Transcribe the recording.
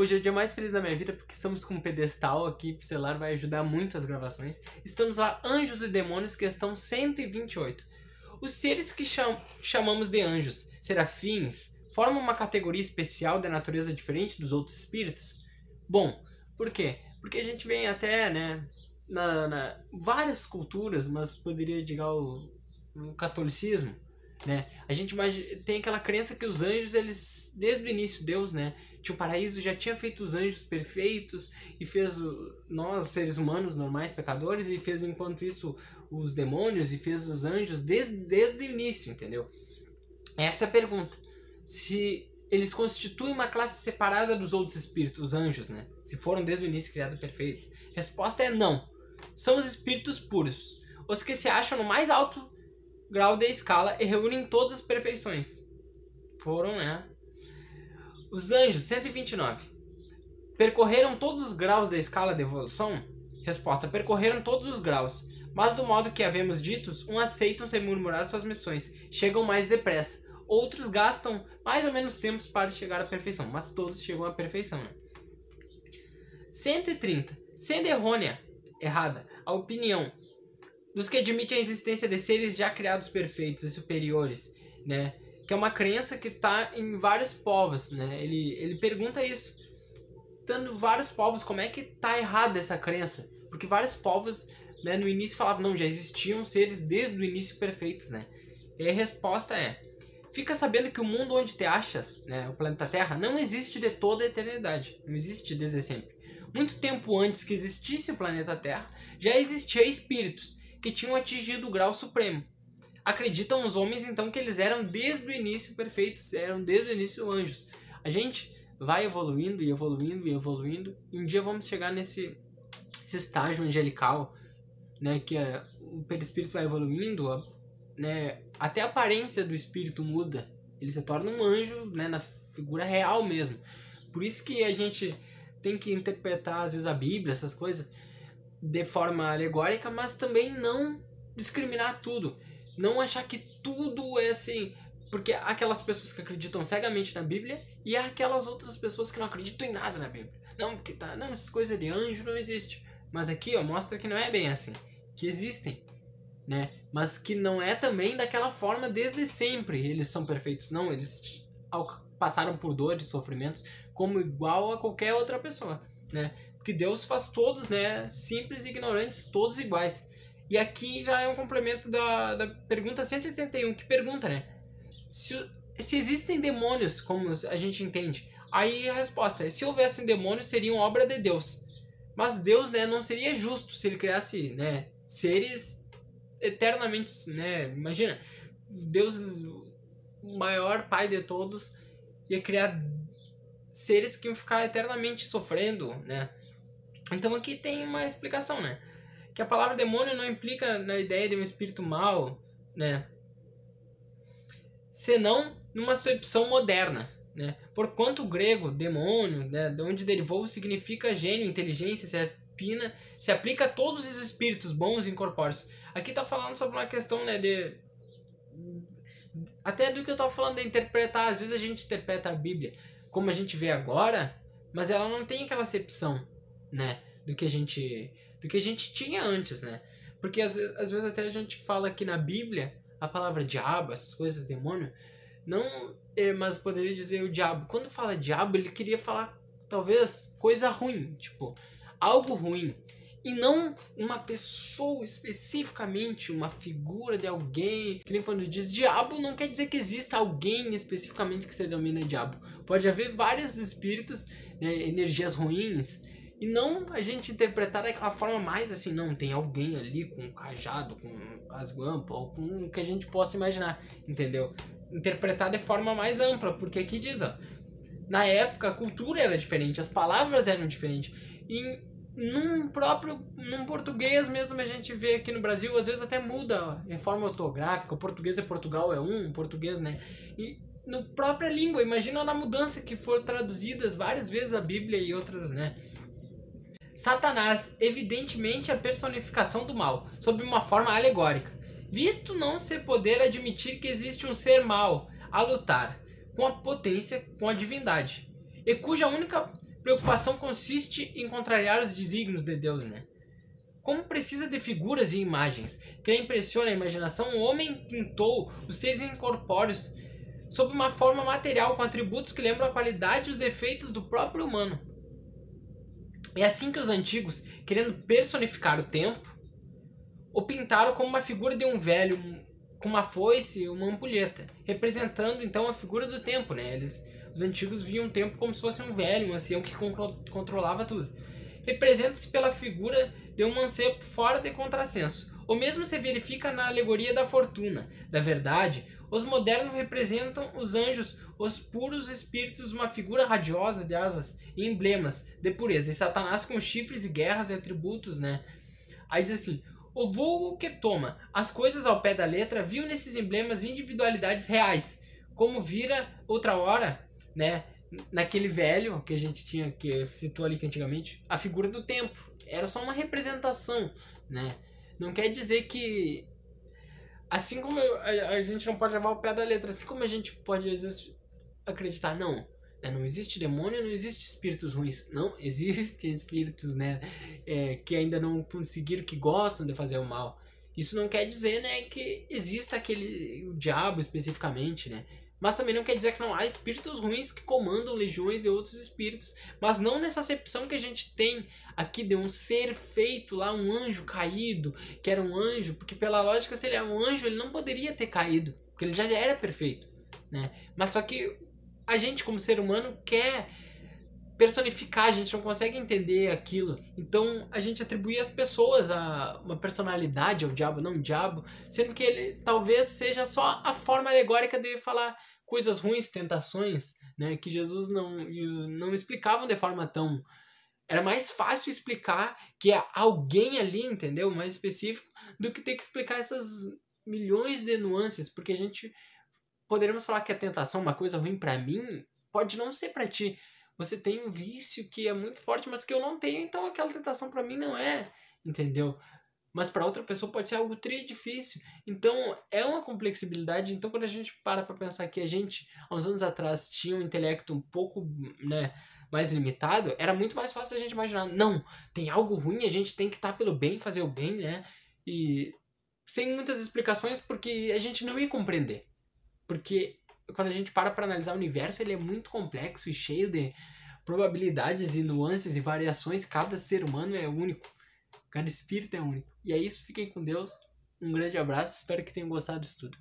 Hoje é o dia mais feliz da minha vida porque estamos com um pedestal aqui, celular vai ajudar muito as gravações. Estamos lá, Anjos e Demônios, questão 128. Os seres que cham chamamos de anjos, serafins, formam uma categoria especial de natureza diferente dos outros espíritos? Bom, por quê? Porque a gente vem até, né, na, na várias culturas, mas poderia dizer o, o catolicismo, né? A gente tem aquela crença que os anjos, eles, desde o início, Deus, né? Tinha o paraíso, já tinha feito os anjos perfeitos e fez nós, seres humanos normais, pecadores, e fez enquanto isso os demônios e fez os anjos desde, desde o início, entendeu? Essa é a pergunta. Se eles constituem uma classe separada dos outros espíritos, os anjos, né? Se foram desde o início criados perfeitos. Resposta é não. São os espíritos puros, os que se acham no mais alto grau da escala e reúnem todas as perfeições. Foram, né? Os anjos, 129. Percorreram todos os graus da escala de evolução? Resposta: percorreram todos os graus. Mas do modo que havemos ditos, uns aceitam sem murmurar suas missões, chegam mais depressa. Outros gastam mais ou menos tempos para chegar à perfeição, mas todos chegam à perfeição. Né? 130. Sendo errônea, errada, a opinião dos que admitem a existência de seres já criados perfeitos e superiores, né? Que é uma crença que está em vários povos, né? Ele, ele pergunta isso. Tendo vários povos, como é que tá errada essa crença? Porque vários povos, né, no início falavam, não, já existiam seres desde o início perfeitos, né? E a resposta é, fica sabendo que o mundo onde te achas, né, o planeta Terra, não existe de toda a eternidade. Não existe desde sempre. Muito tempo antes que existisse o planeta Terra, já existia espíritos que tinham atingido o grau supremo. Acreditam os homens então que eles eram desde o início perfeitos, eram desde o início anjos. A gente vai evoluindo e evoluindo e evoluindo, e um dia vamos chegar nesse, estágio angelical, né, que a, o perispírito vai evoluindo, né, até a aparência do espírito muda. Ele se torna um anjo, né, na figura real mesmo. Por isso que a gente tem que interpretar às vezes a Bíblia, essas coisas, de forma alegórica, mas também não discriminar tudo. Não achar que tudo é assim. Porque há aquelas pessoas que acreditam cegamente na Bíblia e há aquelas outras pessoas que não acreditam em nada na Bíblia. Não, porque tá. Não, essas coisas de anjo não existe. Mas aqui, ó, mostra que não é bem assim. Que existem. Né? Mas que não é também daquela forma desde sempre. Eles são perfeitos. Não, eles passaram por dores, sofrimentos, como igual a qualquer outra pessoa. Né? Porque Deus faz todos, né, simples e ignorantes, todos iguais. E aqui já é um complemento da, da pergunta 181, que pergunta, né? Se, se existem demônios, como a gente entende, aí a resposta é: se houvessem demônios, seriam obra de Deus. Mas Deus, né, não seria justo se ele criasse, né, seres eternamente, né? Imagina, Deus, o maior pai de todos, ia criar seres que iam ficar eternamente sofrendo, né? Então aqui tem uma explicação, né? Que a palavra demônio não implica na ideia de um espírito mau, né? Senão numa acepção moderna, né? Porquanto o grego demônio, né, de onde derivou, significa gênio, inteligência, se apina, se aplica a todos os espíritos bons e incorpóreos. Aqui tá falando sobre uma questão, né, de até do que eu tava falando de interpretar, às vezes a gente interpreta a Bíblia como a gente vê agora, mas ela não tem aquela acepção, né? Do que a gente, do que a gente tinha antes, né? Porque às, às vezes até a gente fala que na Bíblia a palavra diabo, essas coisas, demônio, não, é, mas poderia dizer o diabo. Quando fala diabo, ele queria falar talvez coisa ruim, tipo, algo ruim. E não uma pessoa especificamente, uma figura de alguém. Que nem quando diz diabo, não quer dizer que exista alguém especificamente que se denomina diabo. Pode haver vários espíritos, né, energias ruins, e não a gente interpretar daquela forma mais assim, não, tem alguém ali com um cajado, com as guampas, ou com o que a gente possa imaginar, entendeu? Interpretar de forma mais ampla, porque aqui diz, ó, na época a cultura era diferente, as palavras eram diferentes. E num próprio, num português mesmo a gente vê aqui no Brasil, às vezes até muda a forma ortográfica, o português é Portugal é um, português, né? E no própria língua, imagina na mudança que foram traduzidas várias vezes a Bíblia e outras, né? Satanás, evidentemente a personificação do mal, sob uma forma alegórica, visto não ser poder admitir que existe um ser mal a lutar com a potência, com a divindade, e cuja única preocupação consiste em contrariar os desígnios de Deus, né? Como precisa de figuras e imagens que impressionem a imaginação, o homem pintou os seres incorpóreos sob uma forma material com atributos que lembram a qualidade e os defeitos do próprio humano. É assim que os antigos, querendo personificar o tempo, o pintaram como uma figura de um velho com uma foice e uma ampulheta, representando então a figura do tempo, né? Eles, os antigos viam o tempo como se fosse um velho, um ancião que controlava tudo. Representa-se pela figura de um mancebo fora de contrassenso. O mesmo se verifica na alegoria da fortuna. Da verdade, os modernos representam os anjos, os puros espíritos, uma figura radiosa de asas e emblemas de pureza. E Satanás com chifres e guerras e atributos, né? Aí diz assim: o vulgo que toma as coisas ao pé da letra viu nesses emblemas individualidades reais, como vira outra hora, né? Naquele velho que a gente tinha, que citou ali que antigamente, a figura do tempo. Era só uma representação, né? Não quer dizer que. Assim como a, a gente não pode levar o pé da letra, assim como a gente pode às vezes acreditar, não, né? Não existe demônio, não existe espíritos ruins. Não, existem espíritos, né? É, que ainda não conseguiram, que gostam de fazer o mal. Isso não quer dizer, né, que exista aquele o diabo especificamente, né? Mas também não quer dizer que não há espíritos ruins que comandam legiões de outros espíritos. Mas não nessa acepção que a gente tem aqui de um ser feito lá, um anjo caído, que era um anjo, porque pela lógica, se ele é um anjo, ele não poderia ter caído, porque ele já era perfeito, né? Mas só que a gente, como ser humano, quer personificar, a gente não consegue entender aquilo. Então a gente atribui às pessoas a uma personalidade ao diabo, não diabo, sendo que ele talvez seja só a forma alegórica de falar coisas ruins, tentações, né, que Jesus não não explicavam de forma tão era mais fácil explicar que é alguém ali, entendeu? Mais específico do que ter que explicar essas milhões de nuances, porque a gente poderíamos falar que a tentação, uma coisa ruim para mim, pode não ser para ti. Você tem um vício que é muito forte, mas que eu não tenho, então aquela tentação para mim não é, entendeu? Mas para outra pessoa pode ser algo tri difícil. Então é uma complexibilidade. Então quando a gente para para pensar que a gente, há uns anos atrás, tinha um intelecto um pouco, né, mais limitado, era muito mais fácil a gente imaginar, não, tem algo ruim, a gente tem que estar tá pelo bem, fazer o bem, né? E sem muitas explicações porque a gente não ia compreender. Porque quando a gente para para analisar o universo, ele é muito complexo e cheio de probabilidades e nuances e variações. Cada ser humano é único. Cada espírito é único. E é isso. Fiquem com Deus. Um grande abraço. Espero que tenham gostado disso tudo.